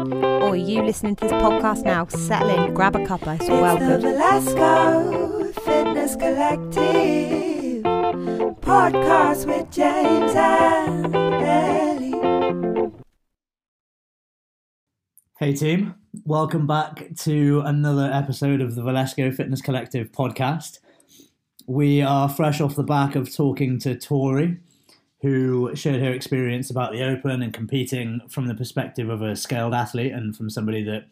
Or are you listening to this podcast now? Settle in, grab a cuppa. It's well It's the good. Valesco Fitness Collective podcast with James and Ellie. Hey team, welcome back to another episode of the Valesco Fitness Collective podcast. We are fresh off the back of talking to Tori, who shared her experience about the Open and competing from the perspective of a scaled athlete and from somebody that,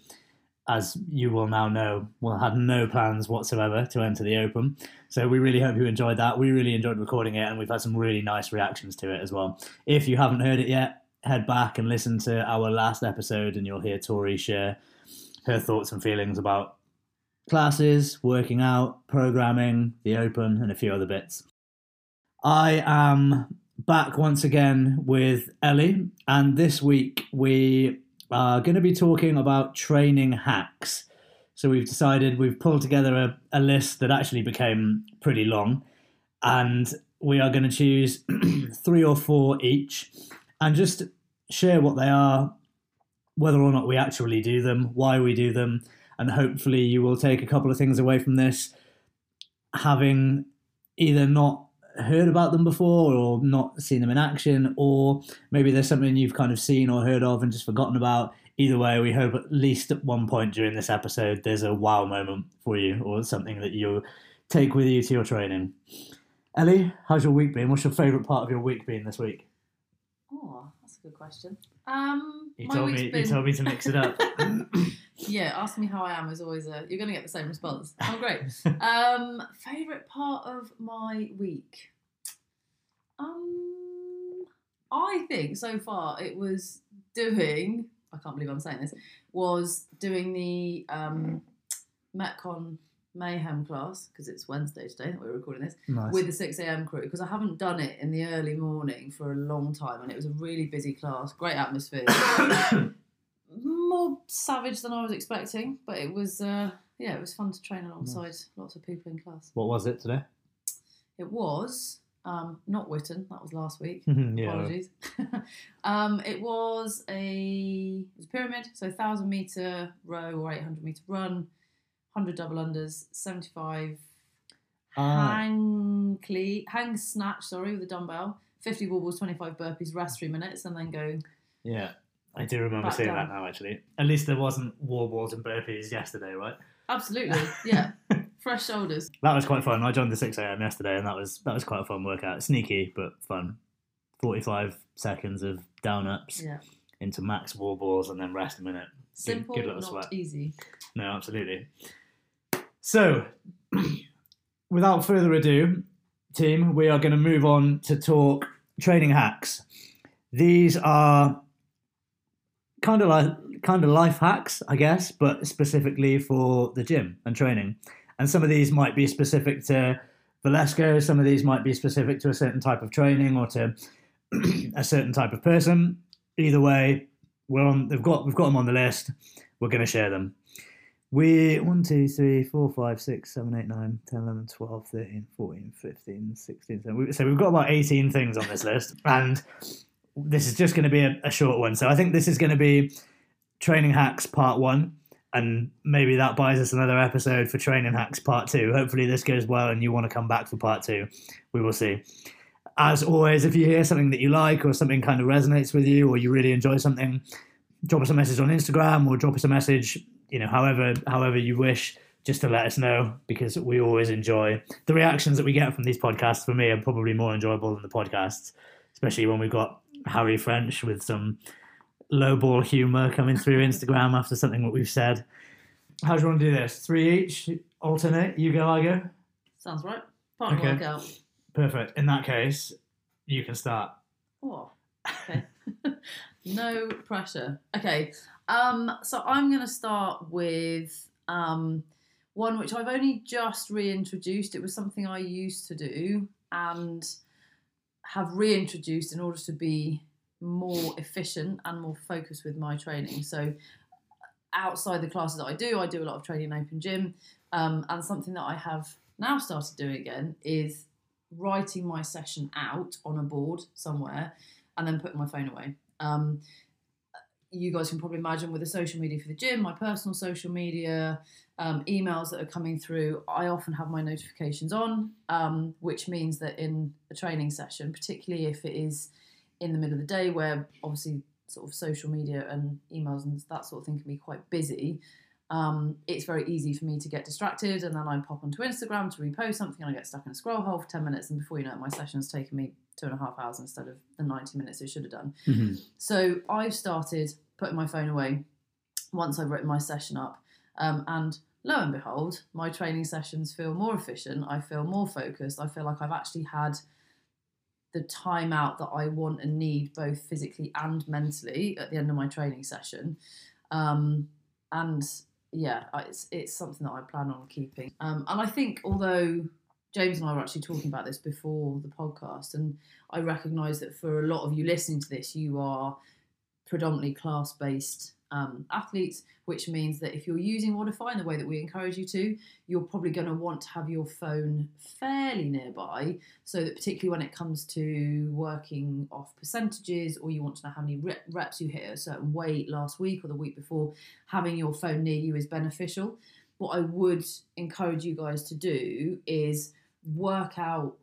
as you will now know, well had no plans whatsoever to enter the Open. So we really hope you enjoyed that. We really enjoyed recording it, and we've had some really nice reactions to it as well. If you haven't heard it yet, head back and listen to our last episode, and you'll hear Tori share her thoughts and feelings about classes, working out, programming, the open, and a few other bits. I am back once again with Ellie, and this week we are going to be talking about training hacks. So we've decided we've pulled together a, a list that actually became pretty long, and we are going to choose three or four each and just share what they are, whether or not we actually do them, why we do them, and hopefully you will take a couple of things away from this, having either not heard about them before or not seen them in action, or maybe there's something you've kind of seen or heard of and just forgotten about. Either way, we hope at least at one point during this episode there's a wow moment for you or something that you take with you to your training. Ellie, how's your week been? What's your favourite part of your week been this week? Oh, that's a good question. Um, You my told me. been- You told me to mix it up. yeah, ask me how I am is always a. You're going to get the same response. I'm great. um, favorite part of my week. Um, I think so far it was doing. I can't believe I'm saying this. Was doing the um, Metcon Mayhem class because it's Wednesday today that we're recording this nice. with the 6 a.m. crew because I haven't done it in the early morning for a long time and it was a really busy class, great atmosphere. More savage than I was expecting, but it was uh, yeah, it was fun to train alongside lots of people in class. what was it today? It was um, not Witten, that was last week. yeah. Apologies. um, it was a it was a pyramid, so thousand meter row or eight hundred meter run, hundred double unders, seventy five Ah. hang cle- hang snatch, sorry, with a dumbbell, fifty wall balls, twenty five burpees, rest three minutes, and then go. Yeah. I do remember seeing down. that now. Actually, at least there wasn't wall balls and burpees yesterday, right? Absolutely, yeah, fresh shoulders. That was quite fun. I joined the six a.m. yesterday, and that was that was quite a fun workout. Sneaky but fun. Forty-five seconds of down ups Yeah, into max wall balls, and then rest a minute. Good- simple, good little not sweat. easy. No, absolutely. So, without further ado, team, we are going to move on to talk training hacks. These are kind of like kind of life hacks, I guess, but specifically for the gym and training. And some of these might be specific to Valesco. Some of these might be specific to a certain type of training or to a certain type of person. Either way, we're on. They've got we've got them on the list. We're going to share them. We 1, 2, 3, 4, 5, 6, 7, 8, 9, 10, 11, 12, 13, 14, 15, 16, 17. So we've got about 18 things on this list. And this is just going to be a, a short one. So I think this is going to be training hacks part one. And maybe that buys us another episode for training hacks part two. Hopefully this goes well and you want to come back for part two. We will see. As always, if you hear something that you like or something kind of resonates with you or you really enjoy something, drop us a message on Instagram or drop us a message, you know, however however you wish, just to let us know because we always enjoy the reactions that we get from these podcasts. For me, are probably more enjoyable than the podcasts, especially when we've got Harry French with some lowball humour coming through Instagram after something that we've said. How do you want to do this? Three each, alternate. You go, I go. Sounds right. Partner Okay. workout. Perfect. In that case, you can start. Oh, okay. no pressure. Okay. Um, so I'm going to start with um, one which I've only just reintroduced. It was something I used to do and have reintroduced in order to be more efficient and more focused with my training. So outside the classes that I do, I do a lot of training in open gym. Um, and something that I have now started doing again is writing my session out on a board somewhere and then putting my phone away. Um, you guys can probably imagine with the social media for the gym, my personal social media, um, emails that are coming through, I often have my notifications on, um, which means that in a training session, particularly if it is in the middle of the day where obviously sort of social media and emails and that sort of thing can be quite busy, um, it's very easy for me to get distracted and then I pop onto Instagram to repost something and I get stuck in a scroll hole for 10 minutes and before you know it, my session's taken me two and a half hours instead of the 90 minutes it should have done. Mhm. So I've started putting my phone away once I've written my session up. Um, and lo and behold, my training sessions feel more efficient. I feel more focused. I feel like I've actually had the time out that I want and need, both physically and mentally, at the end of my training session. Um, and yeah, it's, it's something that I plan on keeping. Um, and I think, although James and I were actually talking about this before the podcast, and I recognise that for a lot of you listening to this, you are predominantly class based um, athletes, which means that if you're using Wodify in the way that we encourage you to, you're probably going to want to have your phone fairly nearby so that, particularly when it comes to working off percentages or you want to know how many reps you hit a certain weight last week or the week before, having your phone near you is beneficial. What I would encourage you guys to do is work out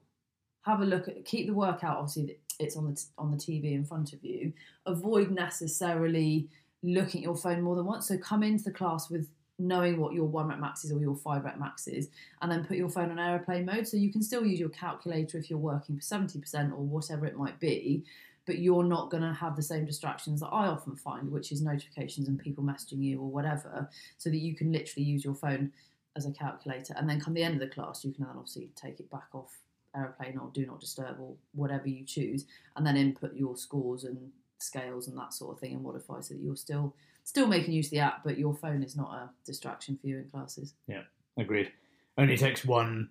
have a look at keep the workout obviously it's on the t- on the TV in front of you avoid necessarily looking at your phone more than once. So come into the class with knowing what your one rep max is or your five rep max is and then put your phone on aeroplane mode. So you can still use your calculator if you're working for 70% or whatever it might be but you're not going to have the same distractions that I often find which is notifications and people messaging you or whatever so that you can literally use your phone as a calculator. And then come the end of the class you can then obviously take it back off aeroplane or do not disturb or whatever you choose and then input your scores and scales and that sort of thing and Wodify so that you're still still making use of the app but your phone is not a distraction for you in classes Yeah, Agreed. Only takes one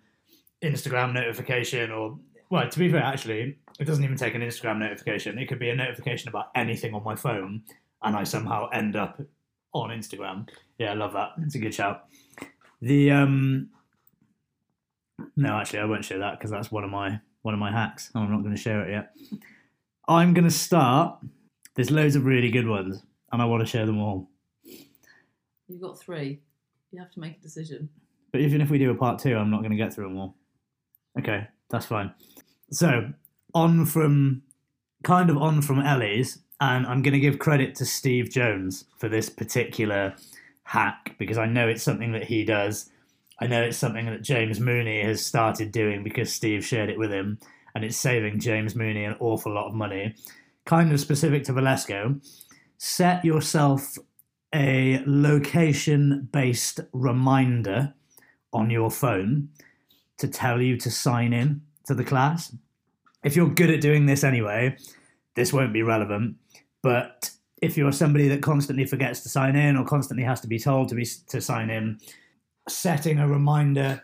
Instagram notification, or well, to be fair, actually, it doesn't even take an Instagram notification. It could be a notification about anything on my phone, and I somehow end up on Instagram. Yeah, I love that. It's a good shout. The um, no, actually, I won't share that because that's one of my one of my hacks. I'm not going to share it yet. I'm going to start. There's loads of really good ones, and I want to share them all. you've got three you have to make a decision But even if we do a part two, I'm not going to get through them all. Okay, that's fine. So, on from, kind of on from Ellie's, and I'm going to give credit to Steve Jones for this particular hack because I know it's something that he does. I know it's something that James Mooney has started doing because Steve shared it with him, and it's saving James Mooney an awful lot of money. Kind of specific to Valesco, set yourself a location based reminder on your phone to tell you to sign in to the class. If you're good at doing this anyway, this won't be relevant. But if you're somebody that constantly forgets to sign in or constantly has to be told to be to sign in, setting a reminder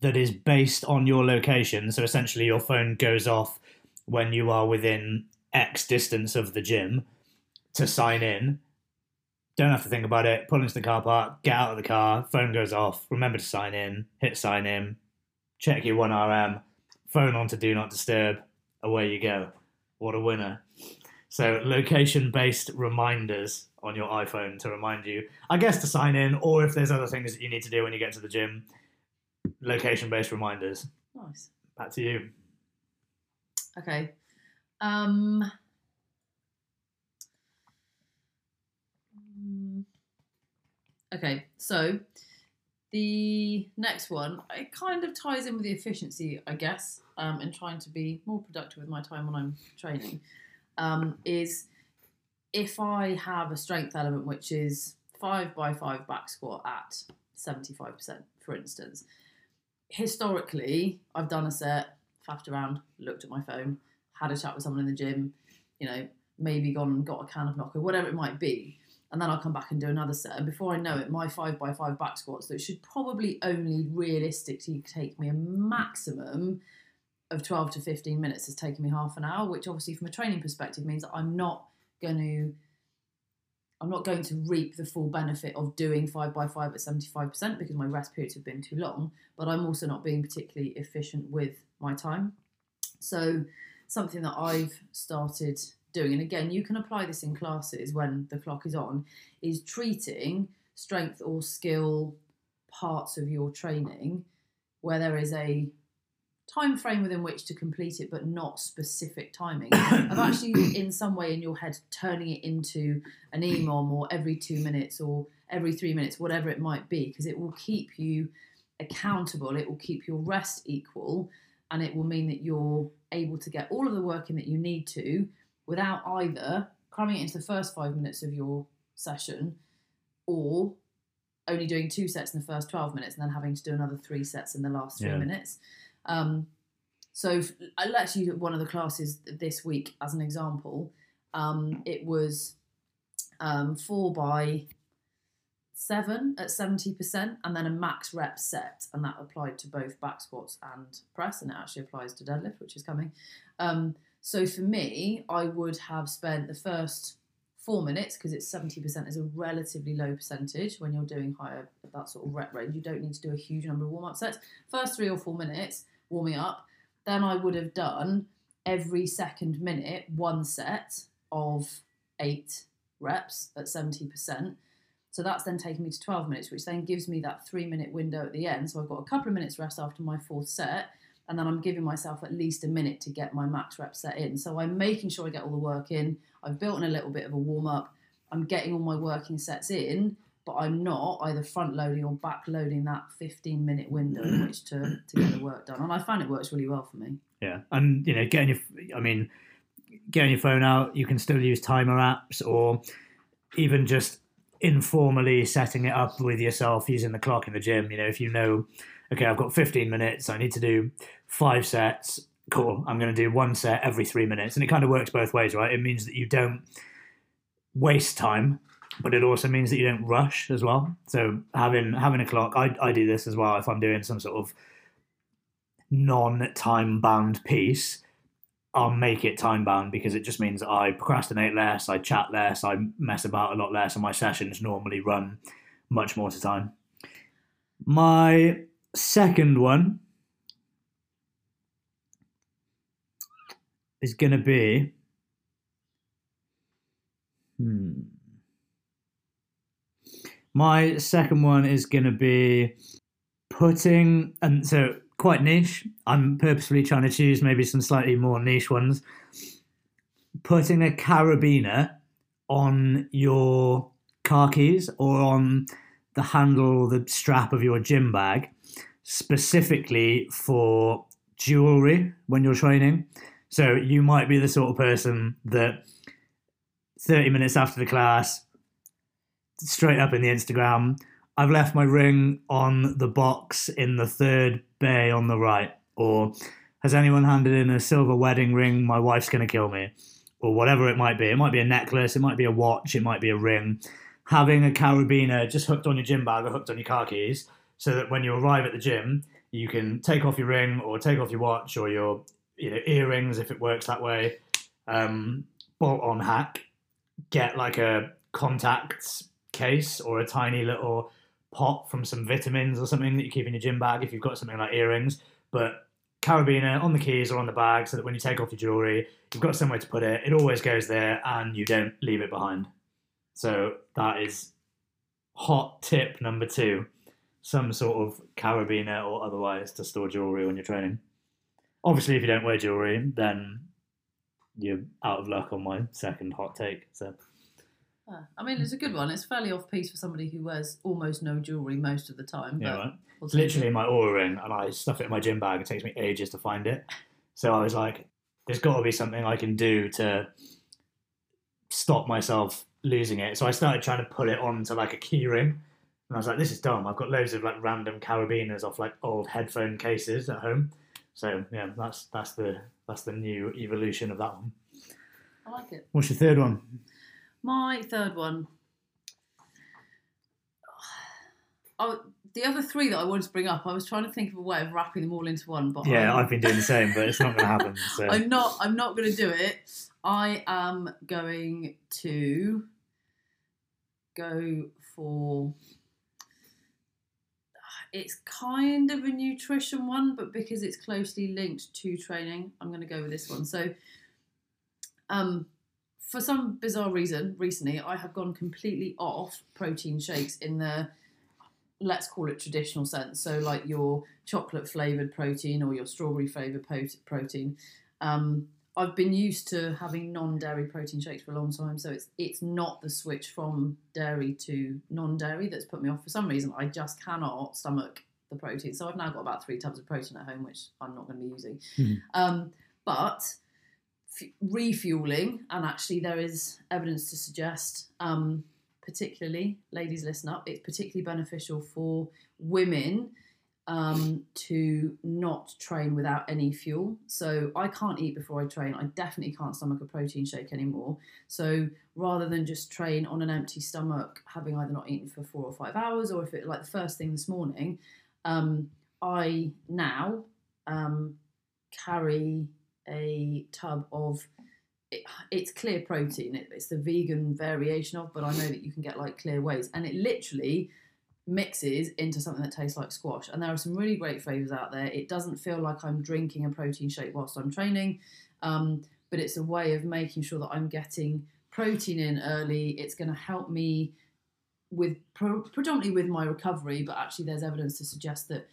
that is based on your location. So essentially, your phone goes off when you are within X distance of the gym to sign in. Don't have to think about it. Pull into the car park, get out of the car, phone goes off. Remember to sign in, hit sign in, check your 1RM, phone on to do not disturb. Away you go. What a winner. So, location based reminders on your iPhone to remind you, I guess, to sign in, or if there's other things that you need to do when you get to the gym, location based reminders. nice Back to you. okay um okay so the next one it kind of ties in with the efficiency i guess um, and trying to be more productive with my time when i'm training um, is if i have a strength element which is five by five back squat at 75% for instance historically i've done a set faffed around looked at my phone had a chat with someone in the gym, you know, maybe gone and got a can of Nocco, whatever it might be. And then I'll come back and do another set. And before I know it, my five by five back squats that should probably only realistically take me a maximum of 12 to 15 minutes has taken me half an hour, which obviously from a training perspective means that I'm not going to I'm not going to reap the full benefit of doing five by five at 75% because my rest periods have been too long, but I'm also not being particularly efficient with my time. So something that I've started doing, and again, you can apply this in classes when the clock is on, is treating strength or skill parts of your training where there is a time frame within which to complete it, but not specific timing. of actually, in some way, in your head, turning it into an EMOM or every two minutes or every three minutes, whatever it might be, because it will keep you accountable. It will keep your rest equal, and it will mean that you're able to get all of the work in that you need to without either cramming it into the first five minutes of your session or only doing two sets in the first 12 minutes and then having to do another three sets in the last three Yeah. minutes. Um, so let's use one of the classes this week as an example. Um, it was um, four by seven at 70% and then a max rep set and that applied to both back squats and press and it actually applies to deadlift which is coming um, so for me i would have spent the first four minutes because it's 70% is a relatively low percentage when you're doing higher that sort of rep range you don't need to do a huge number of warm-up sets first three or four minutes warming up then i would have done every second minute one set of eight reps at 70% so that's then taking me to 12 minutes, which then gives me that three minute window at the end. So I've got a couple of minutes rest after my fourth set, and then I'm giving myself at least a minute to get my max rep set in. So I'm making sure I get all the work in. I've built in a little bit of a warm up. I'm getting all my working sets in, but I'm not either front loading or back loading that 15 minute window in which to, to get the work done. And I find it works really well for me. Yeah, and you know, getting your, I mean, getting your phone out, you can still use timer apps or even just informally setting it up with yourself using the clock in the gym. You know, if you know, okay, I've got 15 minutes, I need to do five sets. Cool, I'm going to do one set every three minutes, and it kind of works both ways, right? It means that you don't waste time, but it also means that you don't rush as well. So having having a clock, I I do this as well if I'm doing some sort of non-time bound piece, I'll make it time bound because it just means I procrastinate less, I chat less, I mess about a lot less, and my sessions normally run much more to time. My second one is going to be. Hmm. My second one is going to be putting, and so quite niche. I'm purposefully trying to choose maybe some slightly more niche ones. Putting a carabiner on your car keys or on the handle or the strap of your gym bag, specifically for jewelry when you're training. So you might be the sort of person that 30 minutes after the class, straight up in the Instagram, I've left my ring on the box in the third bay on the right. Or has anyone handed in a silver wedding ring? My wife's going to kill me. Or whatever it might be. It might be a necklace, it might be a watch, it might be a ring. Having a carabiner just hooked on your gym bag or hooked on your car keys so that when you arrive at the gym, you can take off your ring or take off your watch or your you know, earrings if it works that way. Um, bolt on hack, get like a contacts case or a tiny little pot from some vitamins or something that you keep in your gym bag if you've got something like earrings. But carabiner on the keys or on the bag so that when you take off your jewelry, you've got somewhere to put it. It always goes there and you don't leave it behind. So that is hot tip number two some sort of carabiner or otherwise to store jewelry when you're training. Obviously, if you don't wear jewelry, then you're out of luck on my second hot take. So Yeah. I mean, it's a good one. It's fairly off piece for somebody who wears almost no jewellery most of the time. yeah, but right. It's literally it. my Oura ring, and I stuff it in my gym bag. It takes me ages to find it. So I was like, "There's got to be something I can do to stop myself losing it." So I started trying to put it onto like a key ring, and I was like, "This is dumb. I've got loads of like random carabiners off like old headphone cases at home." So yeah, that's that's the that's the new evolution of that one. I like it. What's your third one? My third one. Oh, the other three that I wanted to bring up, I was trying to think of a way of wrapping them all into one, but Yeah, I'm, I've been doing the same, but it's not going to happen. So I'm not. I'm not going to do it. I am going to go for. It's kind of a nutrition one, but because it's closely linked to training, I'm going to go with this one. So, um, for some bizarre reason, recently I have gone completely off protein shakes in the let's call it traditional sense. So, like your chocolate flavored protein or your strawberry flavored protein. Um, I've been used to having non-dairy protein shakes for a long time, so it's it's not the switch from dairy to non-dairy that's put me off. For some reason, I just cannot stomach the protein. So I've now got about three tubs of protein at home, which I'm not going to be using. Mhm. Um, but refueling, and actually there is evidence to suggest, um, particularly, ladies listen up, it's particularly beneficial for women um, to not train without any fuel. So I can't eat before I train. I definitely can't stomach a protein shake anymore. So rather than just train on an empty stomach, having either not eaten for four or five hours, or if it like the first thing this morning, um, I now um, carry a tub of. It, it's clear protein. It, it's the vegan variation of, but I know that you can get like clear wheys, and it literally mixes into something that tastes like squash. And there are some really great flavors out there. It doesn't feel like I'm drinking a protein shake whilst I'm training, um, but it's a way of making sure that I'm getting protein in early. It's going to help me with predominantly with my recovery, but actually there's evidence to suggest that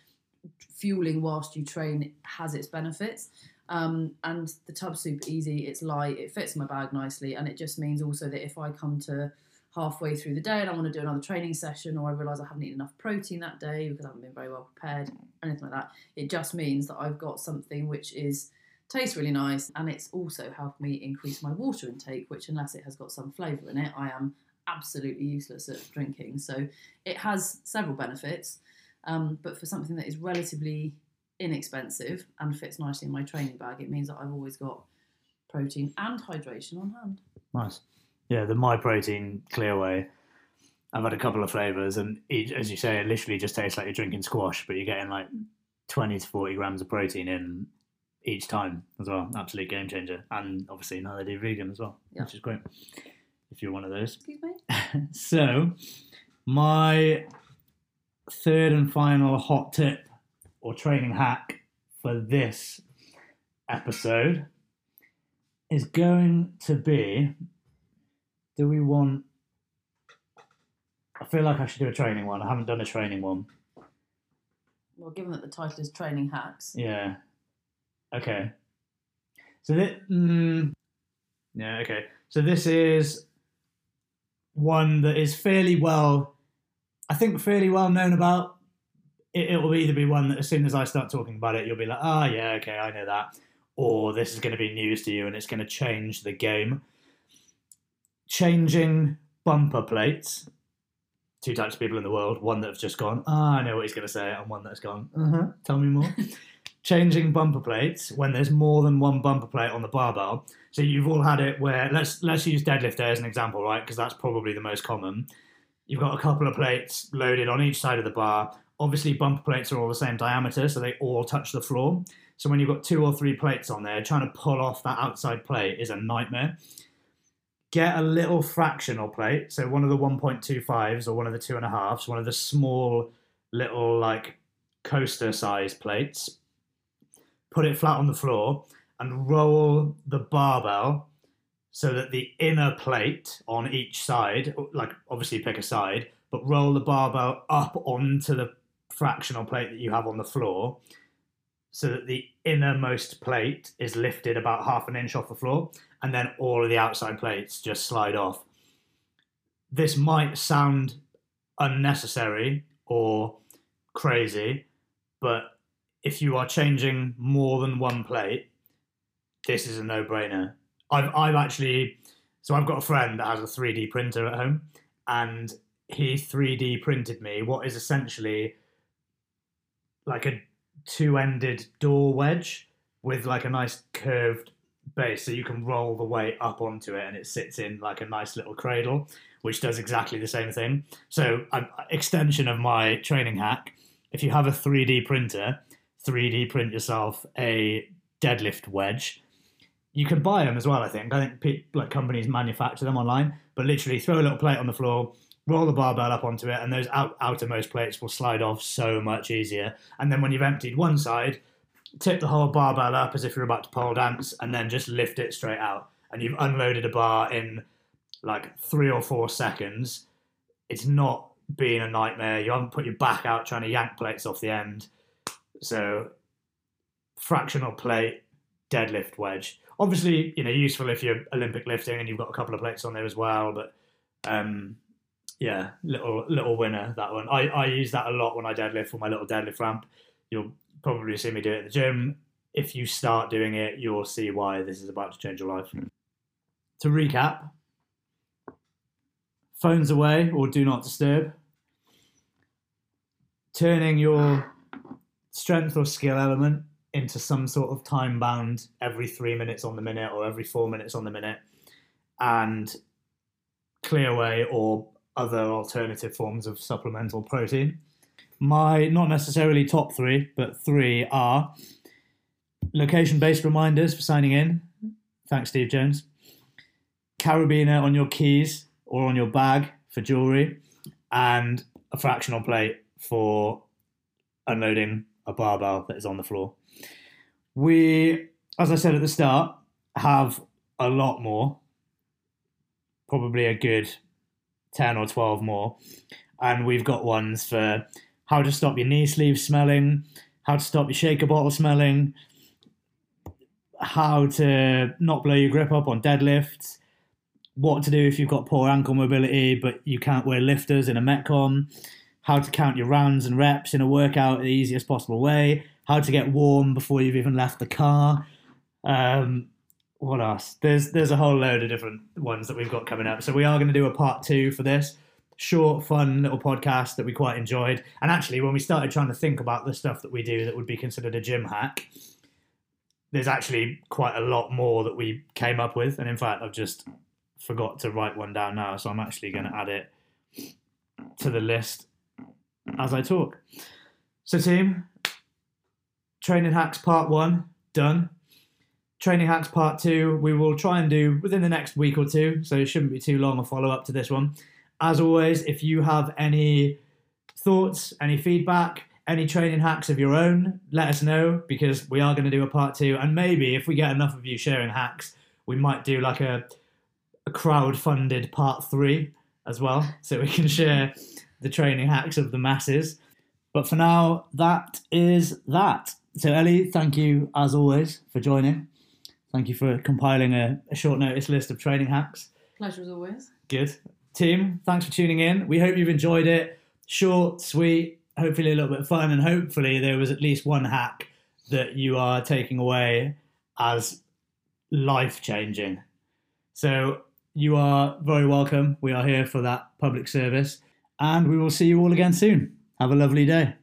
fueling whilst you train has its benefits. Um, and the tub's super easy. It's light. It fits my bag nicely, and it just means also that if I come to halfway through the day and I want to do another training session, or I realise I haven't eaten enough protein that day because I haven't been very well prepared, anything like that, it just means that I've got something which is tastes really nice, and it's also helped me increase my water intake, which unless it has got some flavour in it, I am absolutely useless at drinking. So it has several benefits, um, but for something that is relatively inexpensive and fits nicely in my training bag, it means that I've always got protein and hydration on hand. Nice. Yeah, the My Protein Clear Whey. I've had a couple of flavors, and each, as you say, it literally just tastes like you're drinking squash, but you're getting like 20 to 40 grams of protein in each time as well. Absolute game changer. And obviously now they do vegan as well, Yeah. which is great. If you're one of those. Excuse me. So, my third and final hot tip or training hack for this episode is going to be do we want. I feel like I should do a training one. I haven't done a training one. Well, given that the title is Training Hacks, Yeah. Okay. So this, mm, yeah, okay. So this is one that is fairly well, I think, fairly well known about. It, it will either be one that as soon as I start talking about it, you'll be like, ah, yeah, okay, I know that, or this is going to be news to you and it's going to change the game. Changing bumper plates. Two types of people in the world. One that have just gone, ah, I know what he's going to say, and one that's gone, uh huh, tell me more changing bumper plates when there's more than one bumper plate on the barbell. So you've all had it where let's let's use deadlift day as an example, right? Because that's probably the most common. You've got a couple of plates loaded on each side of the bar. Obviously, bumper plates are all the same diameter, so they all touch the floor. So when you've got two or three plates on there, trying to pull off that outside plate is a nightmare. Get a little fractional plate, so one of the 1.25s or one of the two and a halves, one of the small little like coaster size plates, put it flat on the floor and roll the barbell so that the inner plate on each side, like obviously pick a side, but roll the barbell up onto the fractional plate that you have on the floor so that the innermost plate is lifted about half an inch off the floor and then all of the outside plates just slide off. This might sound unnecessary or crazy, but if you are changing more than one plate, this is a no-brainer. I've I've actually so I've got a friend that has a 3D printer at home, and he 3D printed me what is essentially like a two-ended door wedge with like a nice curved base, so you can roll the weight up onto it, and it sits in like a nice little cradle, which does exactly the same thing. So, an extension of my training hack: if you have a 3D printer, 3D print yourself a deadlift wedge. You can buy them as well. I think. I think like companies manufacture them online, but literally throw a little plate on the floor, roll the barbell up onto it, and those out- outermost plates will slide off so much easier. And then when you've emptied one side, tip the whole barbell up as if you're about to pole dance, and then just lift it straight out. and you've unloaded a bar in like three or four seconds, it's not being a nightmare. You haven't put your back out trying to yank plates off the end. So, fractional plate, deadlift wedge. Obviously, you know, useful if you're Olympic lifting and you've got a couple of plates on there as well. But um, yeah, little little winner that one. I, I use that a lot when I deadlift for my little deadlift ramp. You'll probably see me do it at the gym. If you start doing it, you'll see why this is about to change your life. Hmm. To recap, phones away or do not disturb. Turning your strength or skill element into some sort of time bound every three minutes on the minute or every four minutes on the minute, and Clear Whey or other alternative forms of supplemental protein. My not necessarily top three, but three are location based reminders for signing in. Thanks, Steve Jones. Carabiner on your keys or on your bag for jewelry, and a fractional plate for unloading a barbell that is on the floor. We, as I said at the start, have a lot more, probably a good 10 or 12 more. And we've got ones for how to stop your knee sleeve smelling, how to stop your shaker bottle smelling, how to not blow your grip up on deadlifts, what to do if you've got poor ankle mobility but you can't wear lifters in a Metcon, how to count your rounds and reps in a workout the easiest possible way, how to get warm before you've even left the car. Um, what else? There's there's a whole load of different ones that we've got coming up. So we are going to do a part two for this short, fun little podcast that we quite enjoyed. And actually, when we started trying to think about the stuff that we do that would be considered a gym hack, there's actually quite a lot more that we came up with. And in fact, I've just forgot to write one down now, so I'm actually going to add it to the list as I talk. So, team, training hacks part one done. Training hacks part two, we will try and do within the next week or two, so it shouldn't be too long a follow up to this one. As always, if you have any thoughts, any feedback, any training hacks of your own, let us know because we are going to do a part two. And maybe if we get enough of you sharing hacks, we might do like a, a crowd funded part three as well, so we can share the training hacks of the masses. But for now, that is that. So, Ellie, thank you as always for joining. Thank you for compiling a, a short notice list of training hacks. Pleasure as always. Good. Team, thanks for tuning in. We hope you've enjoyed it. Short, sweet, hopefully a little bit fun, and hopefully there was at least one hack that you are taking away as life changing. So you are very welcome. We are here for that public service, and we will see you all again soon. Have a lovely day.